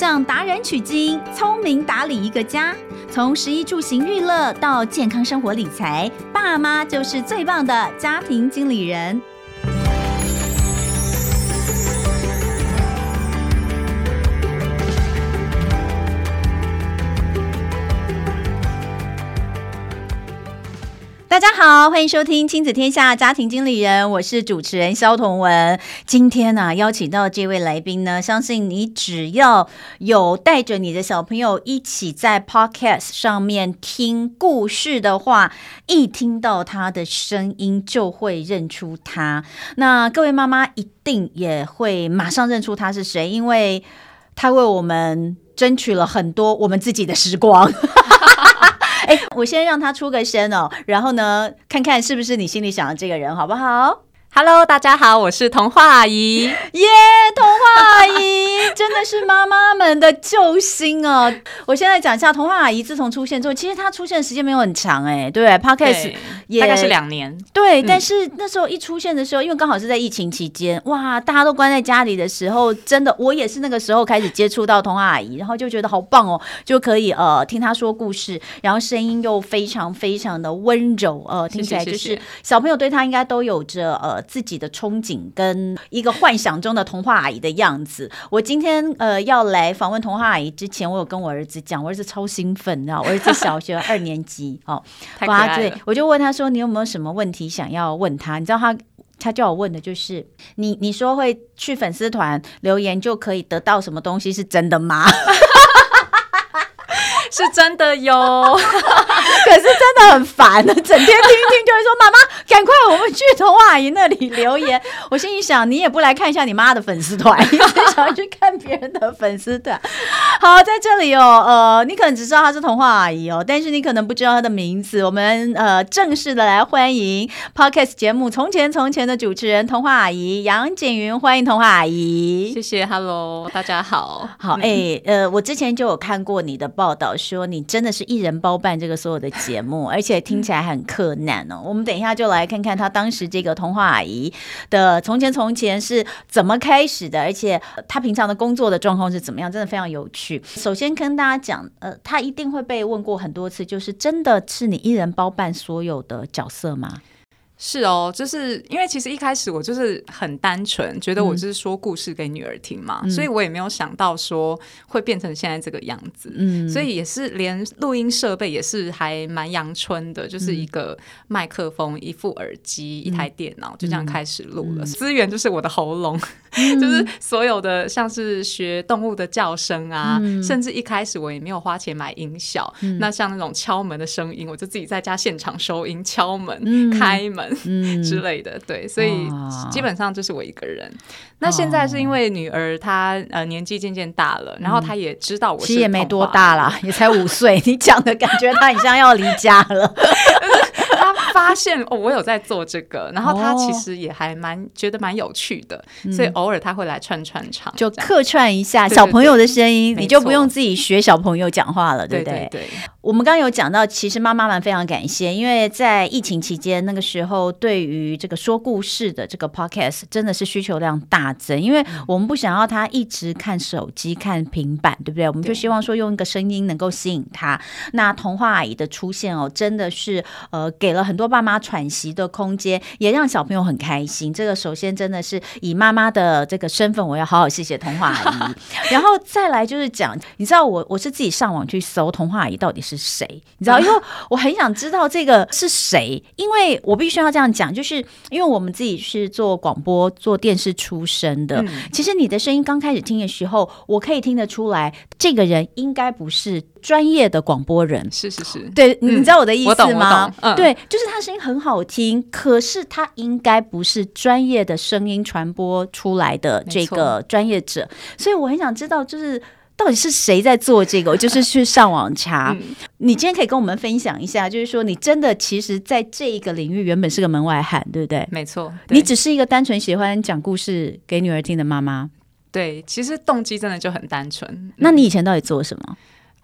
向达人取经，聪明打理一个家。从十一住行娱乐到健康生活理财，爸妈就是最棒的家庭经理人。大家好，欢迎收听亲子天下家庭经理人，我是主持人萧彤文。今天呢、邀请到这位来宾呢，相信你只要有带着你的小朋友一起在 Podcast 上面听故事的话，一听到他的声音就会认出他。那各位妈妈一定也会马上认出他是谁，因为他为我们争取了很多我们自己的时光。哎，我先让他出个声哦，然后呢，看看是不是你心里想的这个人，好不好？？Hello，大家好，我是童话阿姨。耶，yeah, 童话阿姨 真的是妈妈们的救星哦。我现在讲一下童话阿姨自从出现之后，其实她出现的时间没有很长哎，对，Podcast 也大概是两年。对，嗯、但是那时候一出现的时候，因为刚好是在疫情期间，哇，大家都关在家里的时候，真的，我也是那个时候开始接触到童话阿姨，然后就觉得好棒哦，就可以呃听她说故事，然后声音又非常非常的温柔，呃，听起来就是小朋友对她应该都有着呃。自己的憧憬跟一个幻想中的童话阿姨的样子。我今天呃要来访问童话阿姨之前，我有跟我儿子讲，我儿子超兴奋，你知道，我儿子小学二年级哦，太可爱了。对，我就问他说：“你有没有什么问题想要问他？”你知道他他叫我问的就是你你说会去粉丝团留言就可以得到什么东西，是真的吗？是真的哟，可是真的很烦，整天听听就会说：“妈妈，赶快我们去童话阿姨那里留言。”我心里想，你也不来看一下你妈的粉丝团，你想要去看别人的粉丝团。好，在这里哦，呃，你可能只知道她是童话阿姨哦，但是你可能不知道她的名字。我们呃正式的来欢迎 Podcast 节目《从前从前》的主持人童话阿姨杨景云，欢迎童话阿姨。谢谢，Hello，大家好。好，哎、欸，呃，我之前就有看过你的报道。说你真的是一人包办这个所有的节目，而且听起来很困难哦。我们等一下就来看看他当时这个童话阿姨的从前从前是怎么开始的，而且他平常的工作的状况是怎么样，真的非常有趣。首先跟大家讲，呃，他一定会被问过很多次，就是真的是你一人包办所有的角色吗？是哦，就是因为其实一开始我就是很单纯，觉得我就是说故事给女儿听嘛，嗯、所以我也没有想到说会变成现在这个样子。嗯，所以也是连录音设备也是还蛮阳春的，就是一个麦克风、一副耳机、一台电脑，就这样开始录了。资、嗯、源就是我的喉咙，嗯、就是所有的像是学动物的叫声啊，嗯、甚至一开始我也没有花钱买音效，嗯、那像那种敲门的声音，我就自己在家现场收音，敲门、嗯、开门。嗯 之类的，对，所以基本上就是我一个人。哦、那现在是因为女儿她呃年纪渐渐大了，嗯、然后她也知道我是其实也没多大啦，也才五岁。你讲的感觉她很像要离家了。他发现哦，我有在做这个，然后他其实也还蛮觉得蛮有趣的，哦、所以偶尔他会来串串场，就客串一下小朋友的声音，你就不用自己学小朋友讲话了，对不对，对。我们刚刚有讲到，其实妈妈们非常感谢，因为在疫情期间那个时候，对于这个说故事的这个 podcast 真的是需求量大增，因为我们不想要他一直看手机、看平板，对不对？我们就希望说用一个声音能够吸引他。那童话阿姨的出现哦，真的是呃。给了很多爸妈喘息的空间，也让小朋友很开心。这个首先真的是以妈妈的这个身份，我要好好谢谢童话阿姨。然后再来就是讲，你知道我我是自己上网去搜童话阿姨到底是谁，你知道，因为我很想知道这个是谁，因为我必须要这样讲，就是因为我们自己是做广播、做电视出身的。其实你的声音刚开始听的时候，我可以听得出来，这个人应该不是。专业的广播人，是是是，对，嗯、你知道我的意思吗？嗯、对，就是他声音很好听，可是他应该不是专业的声音传播出来的这个专业者，所以我很想知道，就是到底是谁在做这个？我就是去上网查。嗯、你今天可以跟我们分享一下，就是说你真的其实在这一个领域原本是个门外汉，对不对？没错，你只是一个单纯喜欢讲故事给女儿听的妈妈。对，其实动机真的就很单纯。那你以前到底做什么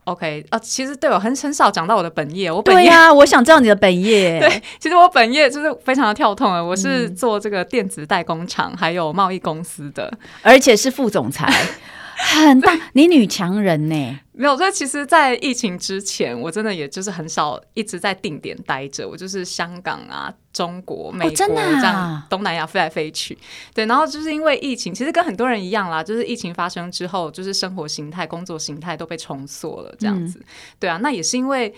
？OK，啊，其实对我很很少讲到我的本业，我本业对呀、啊，我想知道你的本业。对，其实我本业就是非常的跳痛啊，我是做这个电子代工厂还有贸易公司的，而且是副总裁。很大，你女强人呢？没有，所以其实，在疫情之前，我真的也就是很少一直在定点待着，我就是香港啊、中国、美国、哦啊、这样东南亚飞来飞去。对，然后就是因为疫情，其实跟很多人一样啦，就是疫情发生之后，就是生活形态、工作形态都被重塑了，这样子。嗯、对啊，那也是因为。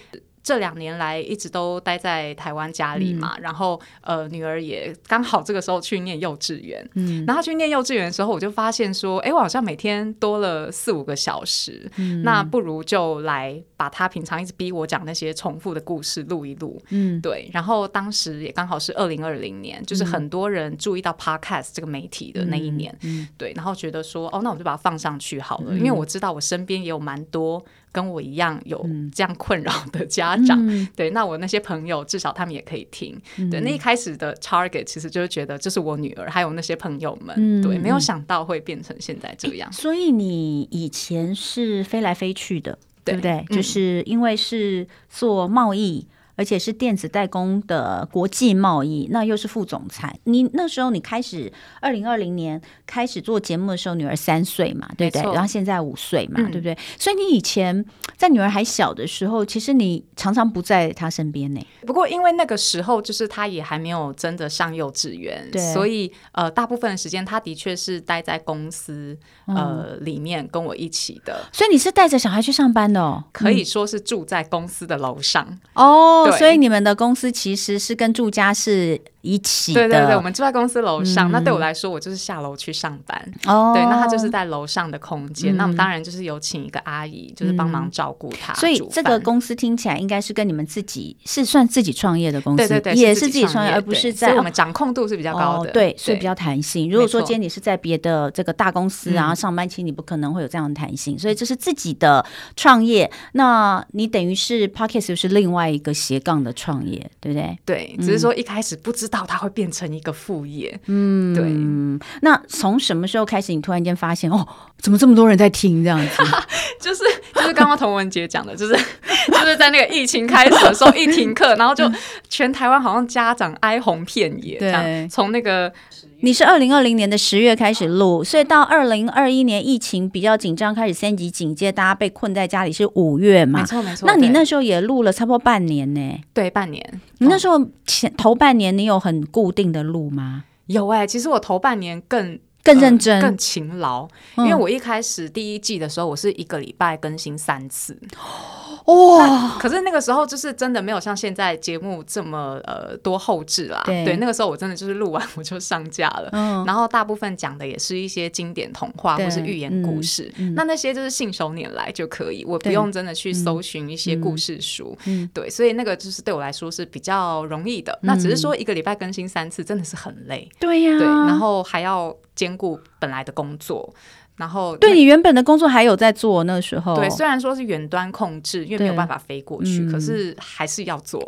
这两年来一直都待在台湾家里嘛，嗯、然后呃，女儿也刚好这个时候去念幼稚园，嗯，然后去念幼稚园的时候，我就发现说，哎，我好像每天多了四五个小时，嗯，那不如就来把她平常一直逼我讲那些重复的故事录一录，嗯，对，然后当时也刚好是二零二零年，就是很多人注意到 Podcast 这个媒体的那一年，嗯，嗯。对，然后觉得说，哦，那我就把它放上去好了，嗯、因为我知道我身边也有蛮多。跟我一样有这样困扰的家长，嗯、对，那我那些朋友至少他们也可以听。嗯、对，那一开始的 target 其实就是觉得这是我女儿，还有那些朋友们，嗯、对，没有想到会变成现在这样。所以你以前是飞来飞去的，对，对不对？就是因为是做贸易。而且是电子代工的国际贸易，那又是副总裁。你那时候你开始二零二零年开始做节目的时候，女儿三岁嘛，对不对？然后现在五岁嘛，嗯、对不对？所以你以前在女儿还小的时候，其实你常常不在她身边呢。不过因为那个时候就是她也还没有真的上幼稚园，对，所以呃，大部分的时间她的确是待在公司呃里面跟我一起的。所以你是带着小孩去上班的哦？可以说是住在公司的楼上、嗯、哦。对所以你们的公司其实是跟住家是一起的。对对对，我们住在公司楼上。嗯、那对我来说，我就是下楼去上班。哦，对，那他就是在楼上的空间。嗯、那我们当然就是有请一个阿姨，就是帮忙照顾他。所以这个公司听起来应该是跟你们自己是算自己创业的公司，对对对，也是自己创业，而不是在我们掌控度是比较高的。哦、对，所以比较弹性。如果说今天你是在别的这个大公司然后上班，其实你不可能会有这样的弹性。所以这是自己的创业，那你等于是 Podcast 是另外一个斜杠的创业。对不对？对，只是说一开始不知道它会变成一个副业。嗯，对。那从什么时候开始，你突然间发现哦，怎么这么多人在听这样子？就是就是刚刚童文杰讲的，就是就是在那个疫情开始的时候一停课，然后就全台湾好像家长哀鸿遍野，这样从那个。你是二零二零年的十月开始录，所以到二零二一年疫情比较紧张，开始三级警戒，大家被困在家里是五月嘛？没错没错。那你那时候也录了差不多半年呢？对，半年。你那时候前头半年你有很固定的录吗？有哎、欸，其实我头半年更更认真、呃、更勤劳，因为我一开始第一季的时候，我是一个礼拜更新三次。哇！可是那个时候就是真的没有像现在节目这么呃多后置啦。对，对，那个时候我真的就是录完我就上架了。嗯。然后大部分讲的也是一些经典童话或是寓言故事。嗯。那那些就是信手拈来就可以，我不用真的去搜寻一些故事书。嗯。对，所以那个就是对我来说是比较容易的。嗯。那只是说一个礼拜更新三次，真的是很累。对呀。对，然后还要兼顾本来的工作。然后，对你原本的工作还有在做那时候，对，虽然说是远端控制，因为没有办法飞过去，嗯、可是还是要做。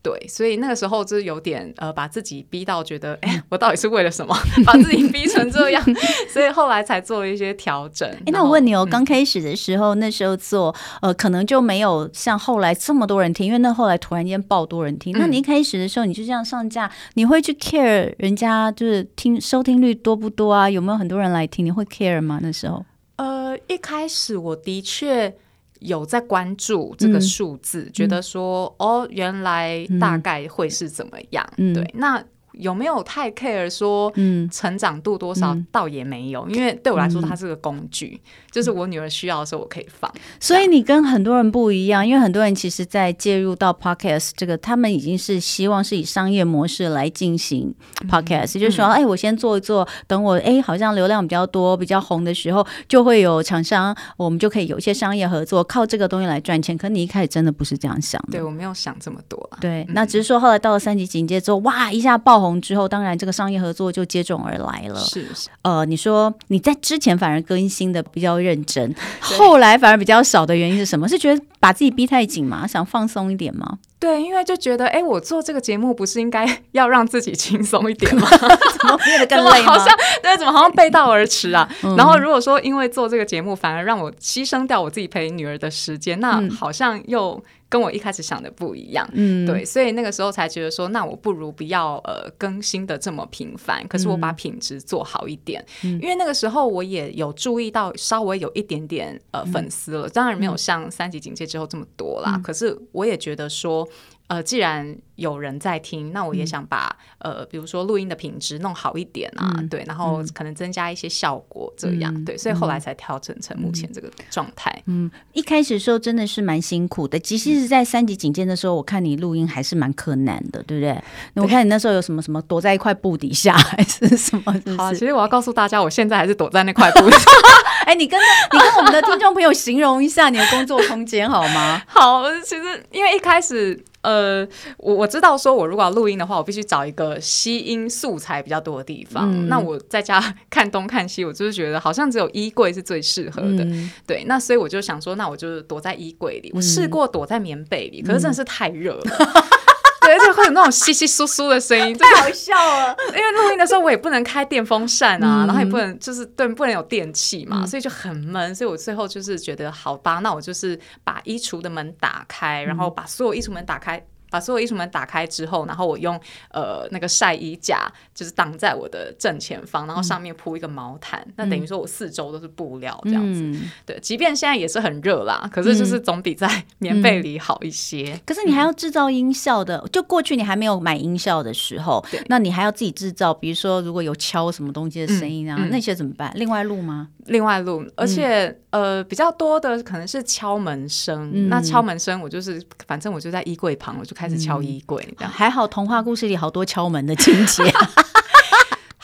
对，所以那个时候就是有点呃，把自己逼到觉得，哎，我到底是为了什么，把自己逼成这样？所以后来才做了一些调整。哎，那我问你哦，刚开始的时候，那时候做呃，可能就没有像后来这么多人听，因为那后来突然间爆多人听。那你一开始的时候，你就这样上架，你会去 care 人家就是听收听率多不多啊？有没有很多人来听？你会 care 吗？那时候？呃，一开始我的确。有在关注这个数字，嗯、觉得说哦，原来大概会是怎么样？嗯、对，那。有没有太 care 说嗯成长度多少？倒也没有，因为对我来说它是个工具，就是我女儿需要的时候我可以放。所以你跟很多人不一样，因为很多人其实，在介入到 podcast 这个，他们已经是希望是以商业模式来进行 podcast，就是说，哎，我先做一做，等我哎好像流量比较多、比较红的时候，就会有厂商，我们就可以有一些商业合作，靠这个东西来赚钱。可你一开始真的不是这样想的，对，我没有想这么多。啊对，那只是说后来到了三级警戒之后，哇，一下爆红。之后，当然这个商业合作就接踵而来了。是是，呃，你说你在之前反而更新的比较认真，后来反而比较少的原因是什么？是觉得把自己逼太紧吗？想放松一点吗？对，因为就觉得，哎，我做这个节目不是应该 要让自己轻松一点吗？怎么变得更累吗？好像对，怎么好像背道而驰啊？嗯、然后如果说因为做这个节目，反而让我牺牲掉我自己陪女儿的时间，那好像又。跟我一开始想的不一样，嗯，对，所以那个时候才觉得说，那我不如不要呃更新的这么频繁，可是我把品质做好一点，嗯，因为那个时候我也有注意到稍微有一点点呃粉丝了，当然没有像三级警戒之后这么多啦，嗯，可是我也觉得说。呃，既然有人在听，那我也想把、嗯、呃，比如说录音的品质弄好一点啊，嗯、对，然后可能增加一些效果，这样、嗯、对，所以后来才调整成目前这个状态。嗯，一开始的时候真的是蛮辛苦的，即使是在三级警戒的时候，我看你录音还是蛮困难的，对不对？那我看你那时候有什么什么躲在一块布底下，还是什么是是？好，其实我要告诉大家，我现在还是躲在那块布。哎，你跟你跟我们的听众朋友形容一下你的工作空间好吗？好，其实因为一开始。呃，我我知道，说我如果要录音的话，我必须找一个吸音素材比较多的地方。嗯、那我在家看东看西，我就是觉得好像只有衣柜是最适合的。嗯、对，那所以我就想说，那我就躲在衣柜里。嗯、我试过躲在棉被里，可是真的是太热了。嗯而且会有那种稀稀疏疏的声音，太好笑了。因为录音的时候我也不能开电风扇啊，嗯、然后也不能就是对不能有电器嘛，嗯、所以就很闷。所以我最后就是觉得，好吧，那我就是把衣橱的门打开，然后把所有衣橱门打开。把所有衣橱门打开之后，然后我用呃那个晒衣架，就是挡在我的正前方，然后上面铺一个毛毯，嗯、那等于说我四周都是布料这样子。嗯、对，即便现在也是很热啦，可是就是总比在棉被里好一些。嗯、可是你还要制造音效的，就过去你还没有买音效的时候，那你还要自己制造，比如说如果有敲什么东西的声音啊，那些怎么办？另外录吗？另外录，而且、嗯、呃比较多的可能是敲门声。嗯、那敲门声我就是反正我就在衣柜旁，我就开始敲衣柜。嗯、还好童话故事里好多敲门的情节。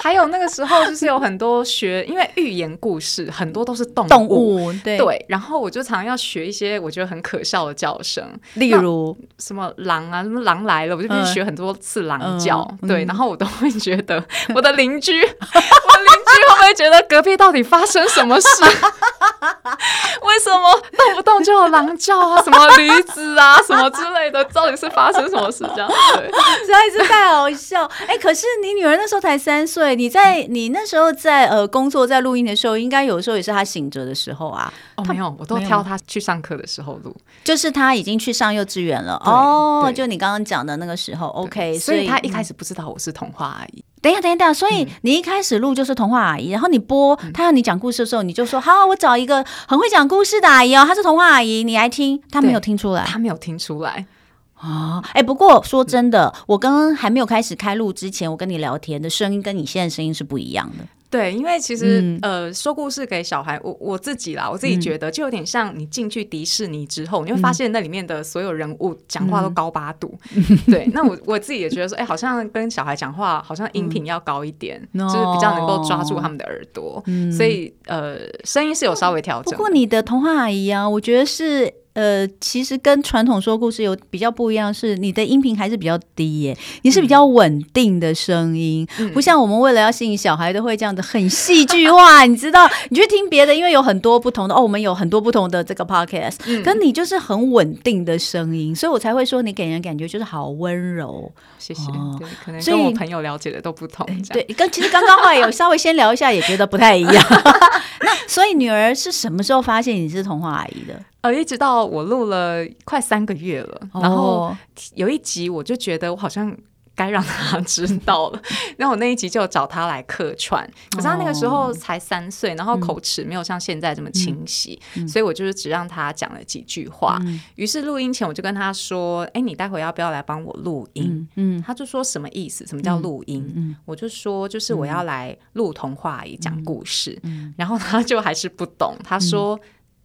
还有那个时候就是有很多学，因为寓言故事很多都是动物，动物对，对，然后我就常常要学一些我觉得很可笑的叫声，例如什么狼啊，什么狼来了，我就必须学很多次狼叫，嗯、对，然后我都会觉得 我的邻居，我的邻居会不会觉得隔壁到底发生什么事？为什么动不动就有狼叫啊？什么驴子啊，什么之类的，到底是发生什么事？这样对，实在是太好笑。哎、欸，可是你女儿那时候才三岁。你在你那时候在呃工作在录音的时候，应该有时候也是他醒着的时候啊。哦，没有，我都挑他去上课的时候录，就是他已经去上幼稚园了。哦，就你刚刚讲的那个时候，OK。所以他一开始不知道我是童话阿姨。等一下，等一下，所以你一开始录就是童话阿姨，然后你播他要你讲故事的时候，你就说好，我找一个很会讲故事的阿姨哦，她是童话阿姨，你来听。他没有听出来，他没有听出来。啊，哎、不过说真的，嗯、我刚刚还没有开始开录之前，我跟你聊天的声音跟你现在声音是不一样的。对，因为其实、嗯、呃，说故事给小孩，我我自己啦，我自己觉得就有点像你进去迪士尼之后，嗯、你会发现那里面的所有人物讲话都高八度。嗯、对，那我我自己也觉得说，哎、欸，好像跟小孩讲话，好像音频要高一点，嗯、就是比较能够抓住他们的耳朵。嗯、所以呃，声音是有稍微调整。不过你的童话阿姨啊，我觉得是。呃，其实跟传统说故事有比较不一样，是你的音频还是比较低耶，你是比较稳定的声音，嗯、不像我们为了要吸引小孩都会这样子很戏剧化，你知道？你去听别的，因为有很多不同的哦，我们有很多不同的这个 podcast，嗯、跟你就是很稳定的声音，所以我才会说你给人感觉就是好温柔。谢谢，哦、对，可能跟我朋友了解的都不同。对，跟其实刚刚话有稍微先聊一下，也觉得不太一样。那所以女儿是什么时候发现你是童话阿姨的？呃，一直到我录了快三个月了，哦、然后有一集我就觉得我好像该让他 知道了，然后我那一集就找他来客串。可是他那个时候才三岁，哦、然后口齿没有像现在这么清晰，嗯、所以我就是只让他讲了几句话。嗯、于是录音前我就跟他说：“哎，你待会要不要来帮我录音？”嗯，嗯他就说什么意思？什么叫录音？我就说就是我要来录童话也讲故事。嗯嗯、然后他就还是不懂，他说。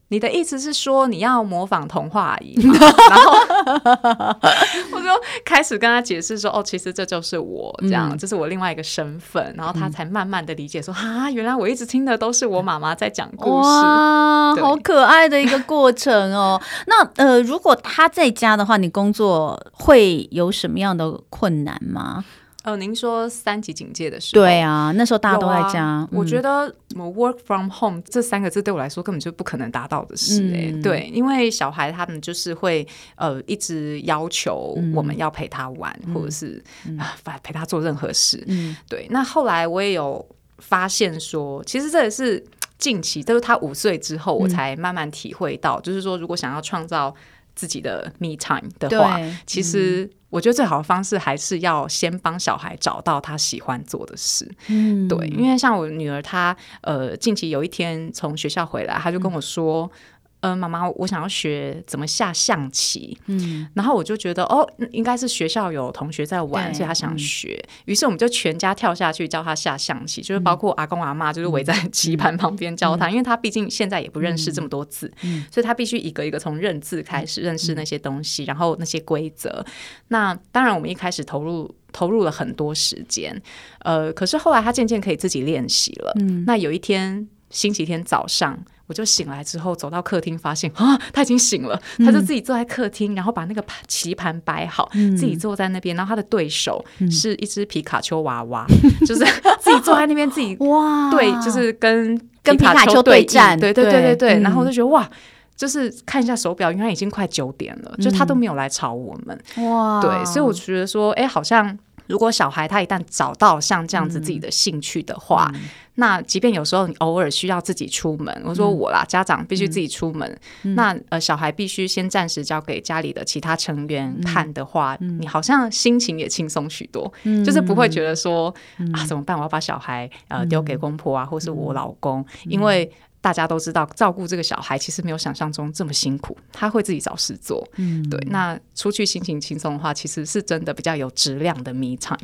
嗯你的意思是说你要模仿童话阿姨？然后 我就开始跟他解释说，哦，其实这就是我，这样，这是我另外一个身份。然后他才慢慢的理解说，啊，原来我一直听的都是我妈妈在讲故事。哇，好可爱的一个过程哦。那呃，如果他在家的话，你工作会有什么样的困难吗？呃，您说三级警戒的时候，对啊，那时候大家都在家。啊嗯、我觉得什么 “work from home” 这三个字对我来说根本就不可能达到的事哎、欸。嗯、对，因为小孩他们就是会呃一直要求我们要陪他玩，嗯、或者是啊陪、嗯、陪他做任何事。嗯，对。那后来我也有发现说，其实这也是近期，都、就是他五岁之后，我才慢慢体会到，嗯、就是说如果想要创造自己的 me time 的话，其实、嗯。我觉得最好的方式还是要先帮小孩找到他喜欢做的事。嗯，对，因为像我女儿，她呃，近期有一天从学校回来，她就跟我说。嗯嗯，妈妈，我想要学怎么下象棋。嗯，然后我就觉得，哦，应该是学校有同学在玩，所以他想学。嗯、于是我们就全家跳下去教他下象棋，就是包括阿公阿妈，就是围在棋盘旁边教他，嗯、因为他毕竟现在也不认识这么多字，嗯、所以他必须一个一个从认字开始认识那些东西，嗯、然后那些规则。那当然，我们一开始投入投入了很多时间，呃，可是后来他渐渐可以自己练习了。嗯，那有一天星期天早上。我就醒来之后走到客厅，发现啊，他已经醒了。他就自己坐在客厅，然后把那个棋盘摆好，自己坐在那边。然后他的对手是一只皮卡丘娃娃，就是自己坐在那边自己 哇，对，就是跟跟皮卡丘对战，对对对对对。然后我就觉得哇，就是看一下手表，原来已经快九点了，就他都没有来吵我们哇。对，所以我觉得说，哎，好像。如果小孩他一旦找到像这样子自己的兴趣的话，嗯、那即便有时候你偶尔需要自己出门，嗯、我说我啦，家长必须自己出门，嗯、那呃小孩必须先暂时交给家里的其他成员看的话，嗯、你好像心情也轻松许多，嗯、就是不会觉得说、嗯、啊怎么办，我要把小孩呃丢给公婆啊，或是我老公，嗯、因为。大家都知道，照顾这个小孩其实没有想象中这么辛苦，他会自己找事做。嗯，对。那出去心情轻松的话，其实是真的比较有质量的 me time。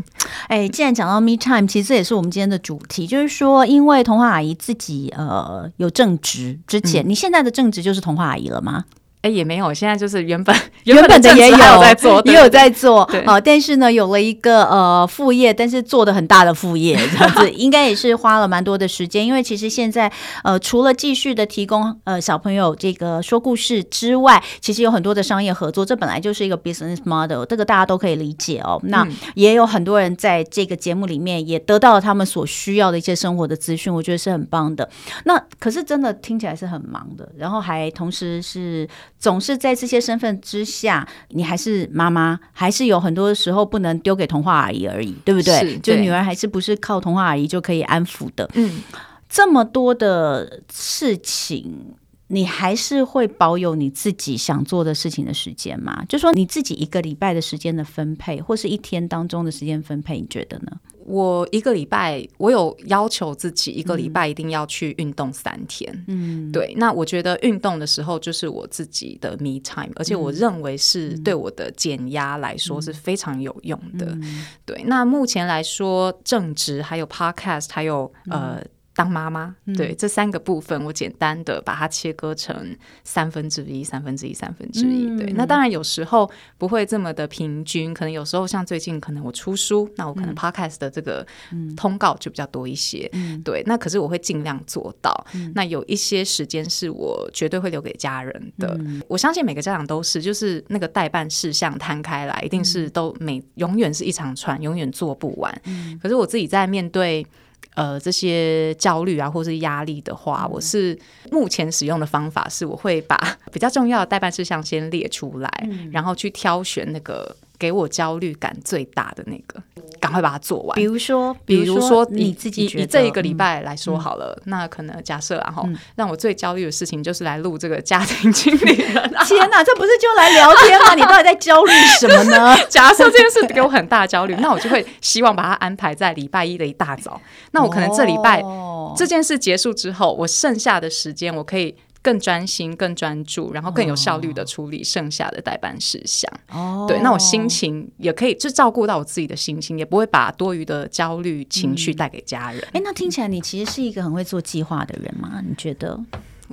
哎，既然讲到 me time，其实这也是我们今天的主题，就是说，因为童话阿姨自己呃有正职，之前、嗯、你现在的正职就是童话阿姨了吗？哎，也没有，现在就是原本 原本的也有在做，也有在做，对好，但是呢，有了一个呃副业，但是做的很大的副业，这样子 应该也是花了蛮多的时间，因为其实现在呃除了继续的提供呃小朋友这个说故事之外，其实有很多的商业合作，这本来就是一个 business model，这个大家都可以理解哦。那也有很多人在这个节目里面也得到了他们所需要的一些生活的资讯，我觉得是很棒的。那可是真的听起来是很忙的，然后还同时是。总是在这些身份之下，你还是妈妈，还是有很多时候不能丢给童话阿姨而已，对不对？对，就女儿还是不是靠童话阿姨就可以安抚的。嗯，这么多的事情，你还是会保有你自己想做的事情的时间吗？就说你自己一个礼拜的时间的分配，或是一天当中的时间分配，你觉得呢？我一个礼拜，我有要求自己一个礼拜一定要去运动三天。嗯，对。那我觉得运动的时候就是我自己的 me time，而且我认为是对我的减压来说是非常有用的。嗯，对。那目前来说，正职还有 podcast，还有呃。当妈妈，对、嗯、这三个部分，我简单的把它切割成三分之一、三分之一、三分之一。对，那当然有时候不会这么的平均，可能有时候像最近，可能我出书，那我可能 podcast 的这个通告就比较多一些。嗯、对，那可是我会尽量做到。嗯、那有一些时间是我绝对会留给家人的。嗯、我相信每个家长都是，就是那个代办事项摊开来，一定是都每永远是一长串，永远做不完。嗯、可是我自己在面对。呃，这些焦虑啊，或是压力的话，我是目前使用的方法是，我会把 比较重要的待办事项先列出来，嗯、然后去挑选那个。给我焦虑感最大的那个，赶快把它做完。比如说，比如说你自己觉得，以这一个礼拜来说好了，嗯、那可能假设然后让我最焦虑的事情就是来录这个家庭经理人。天哪，这不是就来聊天吗？你到底在焦虑什么呢？假设这件事给我很大焦虑，那我就会希望把它安排在礼拜一的一大早。那我可能这礼拜、哦、这件事结束之后，我剩下的时间我可以。更专心、更专注，然后更有效率的处理剩下的待办事项。哦，对，那我心情也可以，就照顾到我自己的心情，也不会把多余的焦虑情绪带给家人。哎、嗯，那听起来你其实是一个很会做计划的人吗？你觉得？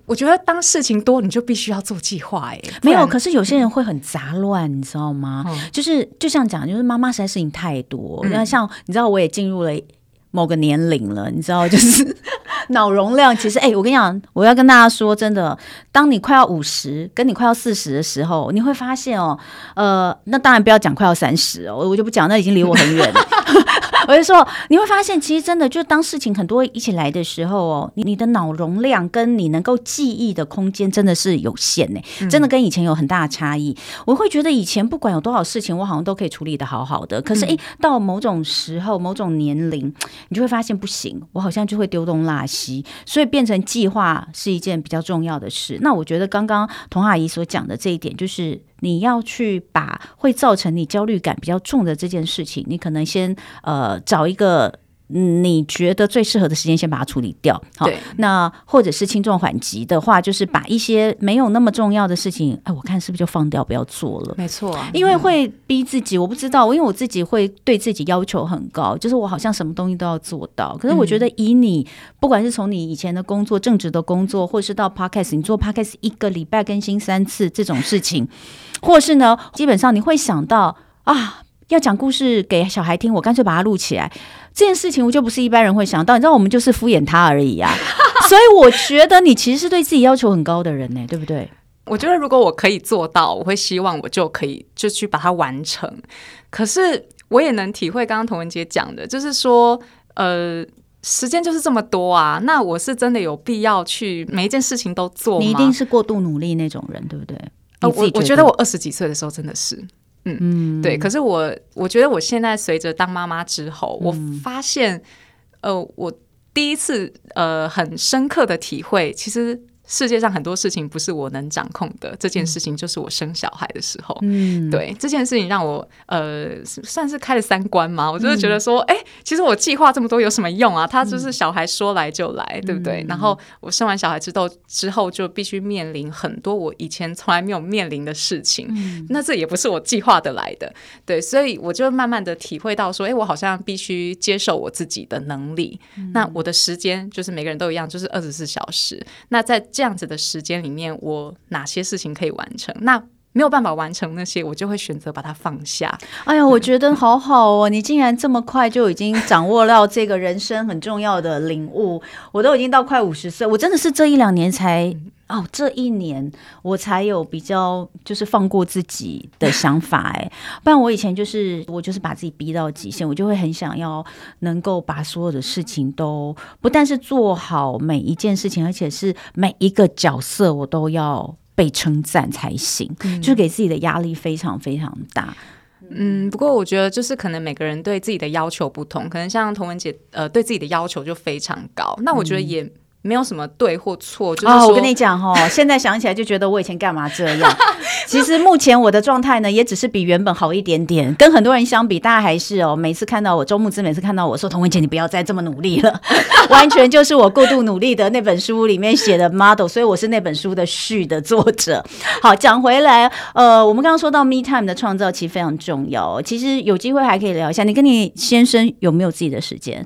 我觉得当事情多，你就必须要做计划。哎，没有，可是有些人会很杂乱，你知道吗？嗯、就是就像讲，就是妈妈实在事情太多。那、嗯、像你知道，我也进入了某个年龄了，你知道，就是。脑容量其实，哎、我跟你讲，我要跟大家说，真的，当你快要五十，跟你快要四十的时候，你会发现哦，呃，那当然不要讲快要三十哦，我就不讲，那已经离我很远了。我就说，你会发现，其实真的，就当事情很多一起来的时候哦，你你的脑容量跟你能够记忆的空间真的是有限呢，真的跟以前有很大的差异。我会觉得以前不管有多少事情，我好像都可以处理的好好的，可是哎，到某种时候、某种年龄，你就会发现不行，我好像就会丢东落西，所以变成计划是一件比较重要的事。那我觉得刚刚童阿姨所讲的这一点，就是。你要去把会造成你焦虑感比较重的这件事情，你可能先呃找一个。你觉得最适合的时间，先把它处理掉。好，那或者是轻重缓急的话，就是把一些没有那么重要的事情，哎，我看是不是就放掉，不要做了。没错，因为会逼自己。我不知道，因为我自己会对自己要求很高，就是我好像什么东西都要做到。可是我觉得，以你不管是从你以前的工作、正职的工作，或是到 Podcast，你做 Podcast 一个礼拜更新三次这种事情，或是呢，基本上你会想到啊。要讲故事给小孩听，我干脆把它录起来。这件事情我就不是一般人会想到，你知道，我们就是敷衍他而已啊。所以我觉得你其实是对自己要求很高的人呢，对不对？我觉得如果我可以做到，我会希望我就可以就去把它完成。可是我也能体会刚刚童文杰讲的，就是说，呃，时间就是这么多啊。那我是真的有必要去每一件事情都做吗？你一定是过度努力那种人，对不对？呃，我我觉得我二十几岁的时候真的是。嗯嗯，对。可是我我觉得我现在随着当妈妈之后，嗯、我发现，呃，我第一次呃很深刻的体会，其实。世界上很多事情不是我能掌控的，这件事情就是我生小孩的时候。嗯，对，这件事情让我呃算是开了三观嘛。我就是觉得说，哎、嗯欸，其实我计划这么多有什么用啊？他就是小孩说来就来，嗯、对不对？然后我生完小孩之后之后就必须面临很多我以前从来没有面临的事情。嗯、那这也不是我计划的来的，对，所以我就慢慢的体会到说，哎、欸，我好像必须接受我自己的能力。嗯、那我的时间就是每个人都一样，就是二十四小时。那在这这样子的时间里面，我哪些事情可以完成？那没有办法完成那些，我就会选择把它放下。哎呀，我觉得好好哦，你竟然这么快就已经掌握到这个人生很重要的领悟。我都已经到快五十岁，我真的是这一两年才。哦，这一年我才有比较就是放过自己的想法哎，不然我以前就是我就是把自己逼到极限，我就会很想要能够把所有的事情都不但是做好每一件事情，而且是每一个角色我都要被称赞才行，嗯、就给自己的压力非常非常大。嗯，不过我觉得就是可能每个人对自己的要求不同，可能像童文姐呃对自己的要求就非常高，那我觉得也。嗯没有什么对或错，就是我跟你讲哈，现在想起来就觉得我以前干嘛这样？其实目前我的状态呢，也只是比原本好一点点。跟很多人相比，大家还是哦，每次看到我周木之，每次看到我说童文姐，你不要再这么努力了，完全就是我过度努力的那本书里面写的 model，所以我是那本书的序的作者。好，讲回来，呃，我们刚刚说到 me time 的创造其实非常重要。其实有机会还可以聊一下，你跟你先生有没有自己的时间？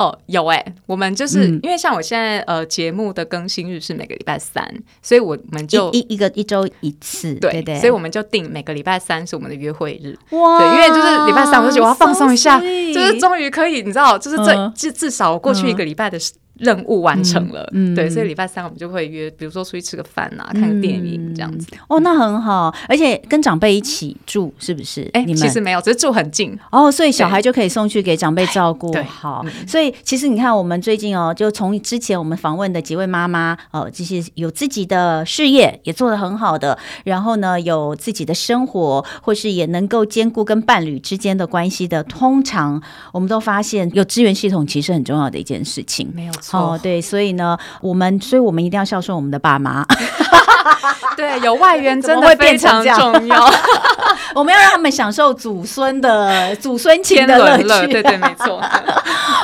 哦，有哎、欸，我们就是、嗯、因为像我现在呃节目的更新日是每个礼拜三，所以我们就一一,一个一周一次，对对，对所以我们就定每个礼拜三是我们的约会日。哇，对，因为就是礼拜三我就觉得我要放松一下，so、就是终于可以，你知道，就是这至、嗯、至少过去一个礼拜的时。任务完成了，嗯，对，所以礼拜三我们就会约，比如说出去吃个饭啊，看个电影这样子。哦，那很好，而且跟长辈一起住是不是？哎，其实没有，只是住很近哦，所以小孩就可以送去给长辈照顾。对，好，所以其实你看，我们最近哦，就从之前我们访问的几位妈妈哦，这些有自己的事业也做得很好的，然后呢，有自己的生活，或是也能够兼顾跟伴侣之间的关系的，通常我们都发现有资源系统其实很重要的一件事情，没有错。哦，对，所以呢，我们，所以我们一定要孝顺我们的爸妈。对，有外援 真的会非常重要。我们要让他们享受祖孙的祖孙情的乐趣。对对，没错。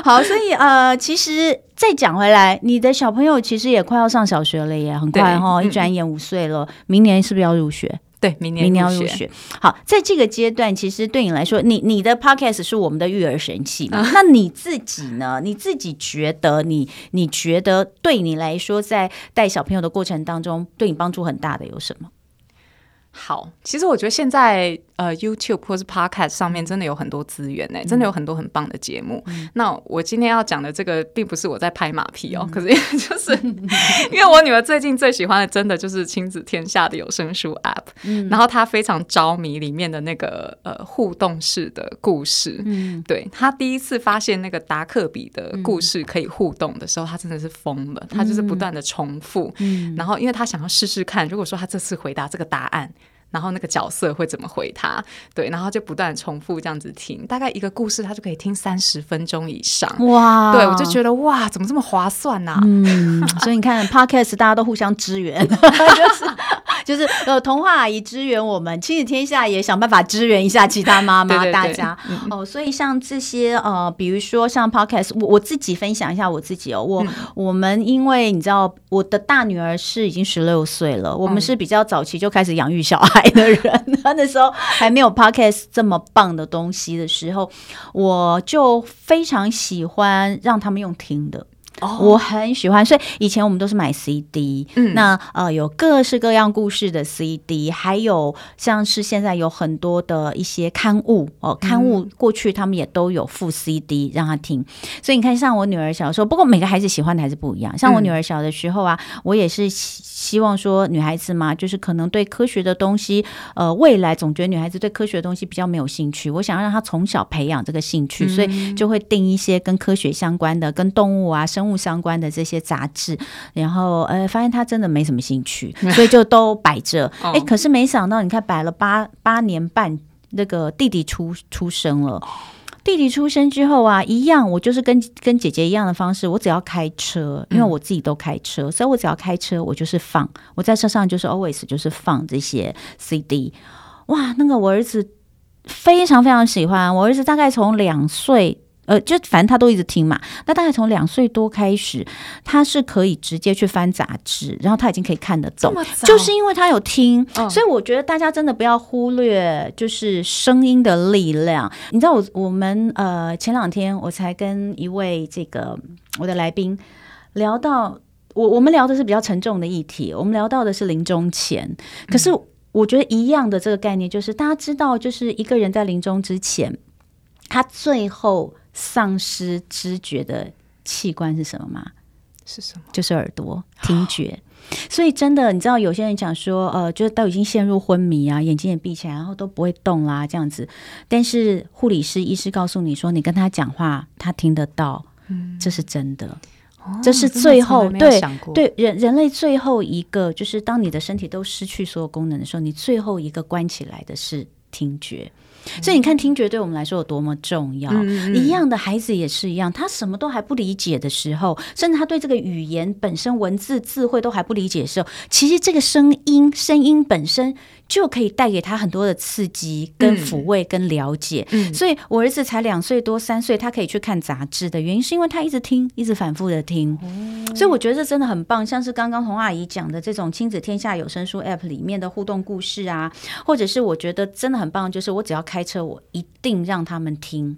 好，所以呃，其实再讲回来，你的小朋友其实也快要上小学了耶，很快哈，一转眼五岁了，明年是不是要入学？对，明年明年要入学。好，在这个阶段，其实对你来说，你你的 podcast 是我们的育儿神器嘛？那你自己呢？你自己觉得你你觉得对你来说，在带小朋友的过程当中，对你帮助很大的有什么？好，其实我觉得现在呃，YouTube 或是 Podcast 上面真的有很多资源呢、欸，真的有很多很棒的节目。嗯、那我今天要讲的这个，并不是我在拍马屁哦、可是因 为就是 因为我女儿最近最喜欢的，真的就是亲子天下的有声书 App，、嗯、然后她非常着迷里面的那个呃互动式的故事。嗯，对，她第一次发现那个达克比的故事可以互动的时候，她真的是疯了，她就是不断的重复。嗯，然后因为她想要试试看，如果说她这次回答这个答案。然后那个角色会怎么回他？对，然后就不断重复这样子听，大概一个故事他就可以听三十分钟以上。哇！对，我就觉得哇，怎么这么划算呢、啊？嗯，所以你看，Podcast 大家都互相支援，就是就是呃，童话阿姨支援我们，亲子天下也想办法支援一下其他妈妈，大家、嗯、哦。所以像这些呃，比如说像 Podcast，我我自己分享一下我自己哦，我、嗯、我们因为你知道，我的大女儿是已经十六岁了，我们是比较早期就开始养育小孩。的人，他那时候还没有 podcast 这么棒的东西的时候，我就非常喜欢让他们用听的。Oh. 我很喜欢，所以以前我们都是买 CD，嗯，那呃有各式各样故事的 CD，还有像是现在有很多的一些刊物哦，刊物过去他们也都有附 CD 让他听，所以你看，像我女儿小时候，不过每个孩子喜欢的还是不一样。像我女儿小的时候啊，我也是希希望说女孩子嘛，就是可能对科学的东西，呃，未来总觉得女孩子对科学的东西比较没有兴趣，我想要让她从小培养这个兴趣，所以就会定一些跟科学相关的，跟动物啊生。物相关的这些杂志，然后呃，发现他真的没什么兴趣，所以就都摆着。哎、欸，可是没想到，你看摆了八八年半，那个弟弟出出生了。弟弟出生之后啊，一样，我就是跟跟姐姐一样的方式，我只要开车，因为我自己都开车，所以我只要开车，我就是放，我在车上就是 always 就是放这些 CD。哇，那个我儿子非常非常喜欢，我儿子大概从两岁。呃，就反正他都一直听嘛。那大概从两岁多开始，他是可以直接去翻杂志，然后他已经可以看得懂，就是因为他有听。哦、所以我觉得大家真的不要忽略，就是声音的力量。你知道我，我我们呃前两天我才跟一位这个我的来宾聊到，我我们聊的是比较沉重的议题，我们聊到的是临终前。可是我觉得一样的这个概念，就是大家知道，就是一个人在临终之前，他最后。丧失知觉的器官是什么吗？是什么？就是耳朵听觉。所以真的，你知道有些人讲说，呃，就是都已经陷入昏迷啊，眼睛也闭起来，然后都不会动啦，这样子。但是护理师、医师告诉你说，你跟他讲话，他听得到，嗯，这是真的。哦，这是最后对对人人类最后一个，就是当你的身体都失去所有功能的时候，你最后一个关起来的是听觉。所以你看，听觉对我们来说有多么重要。嗯、一样的孩子也是一样，他什么都还不理解的时候，甚至他对这个语言本身、文字、字汇都还不理解的时候，其实这个声音、声音本身。就可以带给他很多的刺激、跟抚慰、跟了解。嗯，所以我儿子才两岁多、三岁，他可以去看杂志的原因，是因为他一直听，一直反复的听。所以我觉得这真的很棒。像是刚刚童阿姨讲的这种亲子天下有声书 App 里面的互动故事啊，或者是我觉得真的很棒，就是我只要开车，我一定让他们听。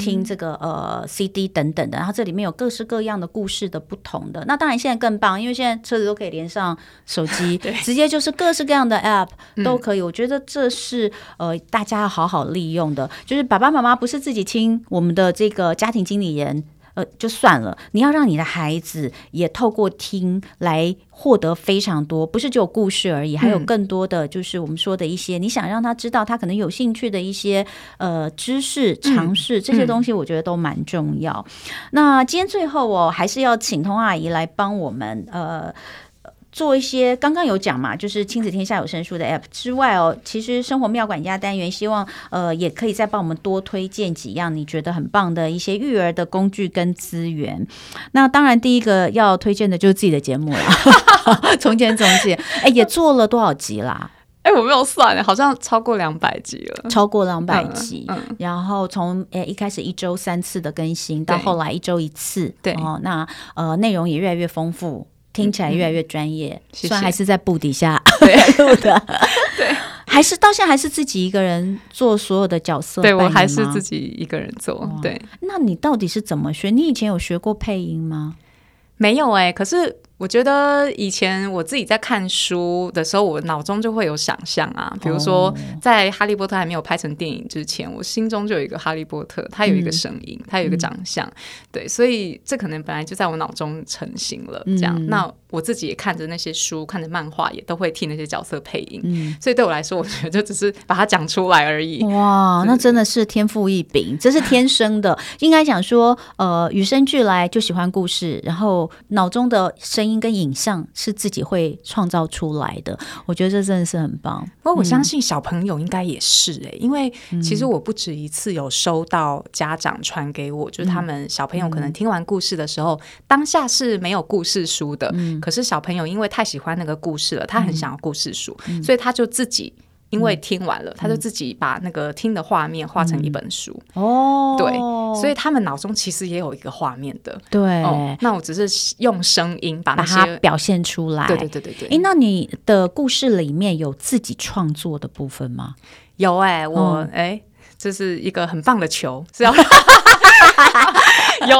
听这个呃 CD 等等的，然后这里面有各式各样的故事的不同的。那当然现在更棒，因为现在车子都可以连上手机，对直接就是各式各样的 App 都可以。嗯、我觉得这是呃大家要好好利用的。就是爸爸妈妈不是自己听我们的这个家庭经理人。呃，就算了，你要让你的孩子也透过听来获得非常多，不是只有故事而已，还有更多的就是我们说的一些，你想让他知道他可能有兴趣的一些呃知识、尝试这些东西，我觉得都蛮重要。那今天最后我还是要请童阿姨来帮我们呃。做一些刚刚有讲嘛，就是亲子天下有声书的 App 之外哦，其实生活妙管家单元希望呃也可以再帮我们多推荐几样你觉得很棒的一些育儿的工具跟资源。那当然第一个要推荐的就是自己的节目了，从前从前，哎，也做了多少集啦？哎，我没有算，好像超过两百集了，超过两百集。嗯嗯、然后从诶一开始一周三次的更新，到后来一周一次，对哦，那呃内容也越来越丰富。听起来越来越专业，嗯、虽然还是在布底下 录的，对，还是到现在还是自己一个人做所有的角色，对我还是自己一个人做，对。那你到底是怎么学？你以前有学过配音吗？没有哎、欸，可是我觉得以前我自己在看书的时候，我脑中就会有想象啊，比如说在《哈利波特》还没有拍成电影之前，我心中就有一个哈利波特，他有一个声音，他有一个长相，对，所以这可能本来就在我脑中成型了。这样，那我自己也看着那些书，看着漫画，也都会替那些角色配音。所以对我来说，我觉得就只是把它讲出来而已。哇，那真的是天赋异禀，这是天生的。应该讲说，呃，与生俱来就喜欢故事，然后脑中的声。音跟影像是自己会创造出来的，我觉得这真的是很棒。不过我相信小朋友应该也是哎、欸，嗯、因为其实我不止一次有收到家长传给我，嗯、就是他们小朋友可能听完故事的时候，嗯、当下是没有故事书的，嗯、可是小朋友因为太喜欢那个故事了，他很想要故事书，嗯、所以他就自己。因为听完了，他就自己把那个听的画面画成一本书。哦，对，所以他们脑中其实也有一个画面的。对，那我只是用声音把把它表现出来。对对对对对。哎，那你的故事里面有自己创作的部分吗？有哎，我哎，这是一个很棒的球，是要。有，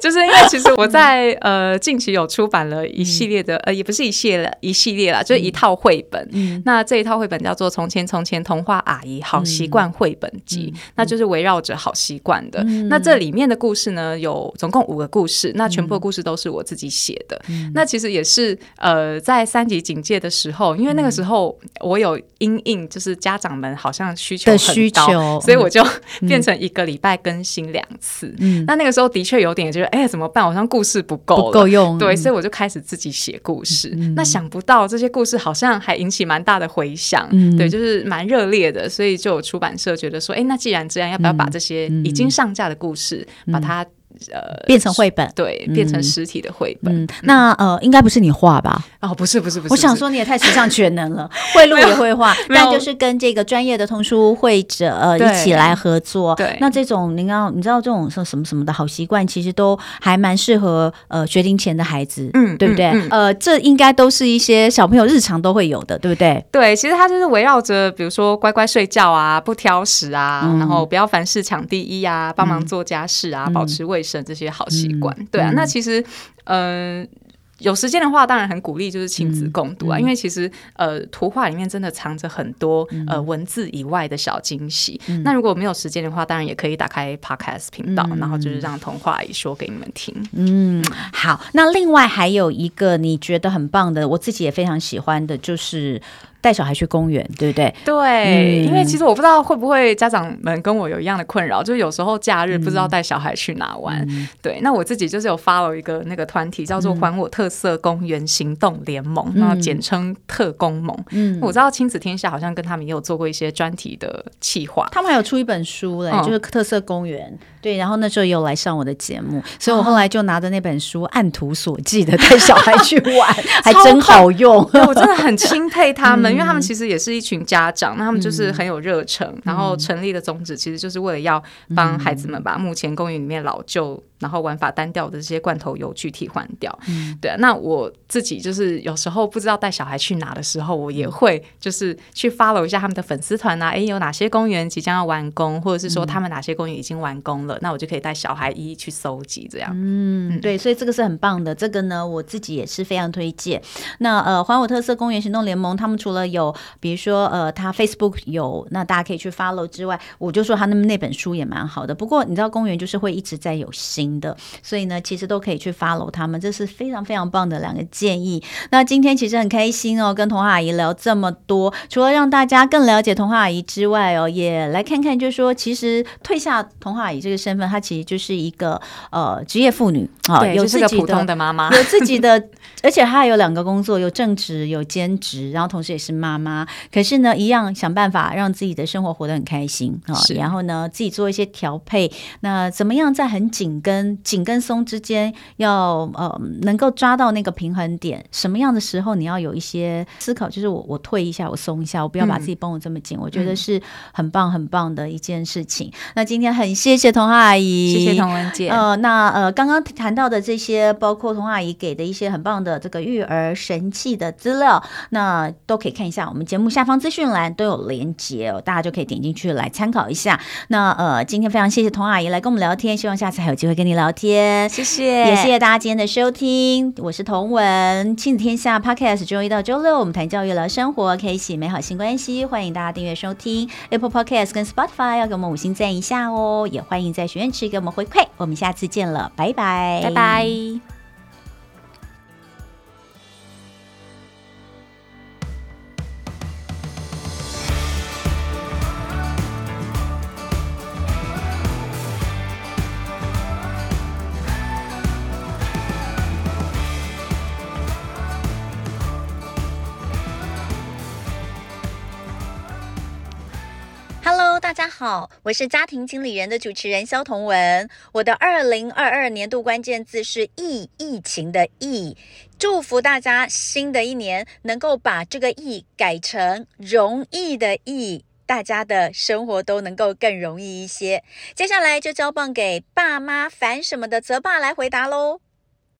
就是因为其实我在呃近期有出版了一系列的呃也不是一系列一系列啦，就是一套绘本。嗯，那这一套绘本叫做《从前从前童话阿姨好习惯绘本集》，那就是围绕着好习惯的。那这里面的故事呢，有总共五个故事，那全部的故事都是我自己写的。那其实也是呃在三级警戒的时候，因为那个时候我有因应，就是家长们好像需求很高，所以我就变成一个礼拜更新两次。嗯，那那个时候。的确有点觉得，哎、欸，怎么办？好像故事不够，不够用。对，所以我就开始自己写故事。嗯、那想不到这些故事好像还引起蛮大的回响，嗯、对，就是蛮热烈的。所以就有出版社觉得说，哎、欸，那既然这样，要不要把这些已经上架的故事，嗯、把它。呃，变成绘本，对，变成实体的绘本。那呃，应该不是你画吧？哦，不是，不是，不是。我想说，你也太时尚全能了，会录也会画，但就是跟这个专业的童书会者呃一起来合作。对，那这种您要你知道这种说什么什么的好习惯，其实都还蛮适合呃学龄前的孩子，嗯，对不对？呃，这应该都是一些小朋友日常都会有的，对不对？对，其实它就是围绕着，比如说乖乖睡觉啊，不挑食啊，然后不要凡事抢第一啊，帮忙做家事啊，保持卫生。这些好习惯，嗯、对啊，嗯、那其实，嗯、呃，有时间的话，当然很鼓励，就是亲子共读啊，嗯嗯、因为其实，呃，图画里面真的藏着很多、嗯、呃文字以外的小惊喜。嗯、那如果没有时间的话，当然也可以打开 Podcast 频道，嗯、然后就是让童话阿姨说给你们听。嗯，好，那另外还有一个你觉得很棒的，我自己也非常喜欢的，就是。带小孩去公园，对不对？对，嗯、因为其实我不知道会不会家长们跟我有一样的困扰，就是有时候假日不知道带小孩去哪玩。嗯、对，那我自己就是有 follow 一个那个团体，叫做“还我特色公园行动联盟”，然后简称“特工盟”。嗯，我知道亲子天下好像跟他们也有做过一些专题的企划，他们还有出一本书嘞，就是特色公园。嗯、对，然后那时候也有来上我的节目，所以我后来就拿着那本书按图索骥的带小孩去玩，还真好用。我真的很钦佩他们。因为他们其实也是一群家长，那他们就是很有热忱，嗯、然后成立的宗旨其实就是为了要帮孩子们把目前公园里面老旧。然后玩法单调的这些罐头游具替换掉，嗯，对啊。那我自己就是有时候不知道带小孩去哪的时候，我也会就是去 follow 一下他们的粉丝团啊，诶，有哪些公园即将要完工，或者是说他们哪些公园已经完工了，嗯、那我就可以带小孩一一去搜集这样。嗯，嗯对，所以这个是很棒的。这个呢，我自己也是非常推荐。那呃，环我特色公园行动联盟，他们除了有比如说呃，他 Facebook 有，那大家可以去 follow 之外，我就说他那那本书也蛮好的。不过你知道，公园就是会一直在有新。的，所以呢，其实都可以去 follow 他们，这是非常非常棒的两个建议。那今天其实很开心哦，跟童话阿姨聊这么多，除了让大家更了解童话阿姨之外哦，也来看看，就是说，其实退下童话阿姨这个身份，她其实就是一个呃职业妇女啊，对有自己的，是普通的妈妈，有自己的，而且她还有两个工作，有正职，有兼职，然后同时也是妈妈。可是呢，一样想办法让自己的生活活得很开心啊，是然后呢，自己做一些调配。那怎么样在很紧跟紧跟松之间要呃能够抓到那个平衡点，什么样的时候你要有一些思考，就是我我退一下，我松一下，我不要把自己绷得这么紧，嗯、我觉得是很棒很棒的一件事情。嗯、那今天很谢谢童话阿姨，谢谢童文姐。呃，那呃刚刚谈到的这些，包括童话阿姨给的一些很棒的这个育儿神器的资料，那都可以看一下，我们节目下方资讯栏都有连接哦，大家就可以点进去来参考一下。那呃今天非常谢谢童阿姨来跟我们聊天，希望下次还有机会跟你聊天。谢谢，也谢谢大家今天的收听。我是童文，亲子天下 Podcast，周一到周六我们谈教育、聊生活，开启美好新关系。欢迎大家订阅收听 Apple Podcast 跟 Spotify，要给我们五星赞一下哦。也欢迎在许愿池给我们回馈。我们下次见了，拜拜，拜拜。好，我是家庭经理人的主持人萧彤文。我的二零二二年度关键字是疫，疫情的疫。祝福大家新的一年能够把这个疫改成容易的易，大家的生活都能够更容易一些。接下来就交棒给爸妈烦什么的泽爸来回答喽。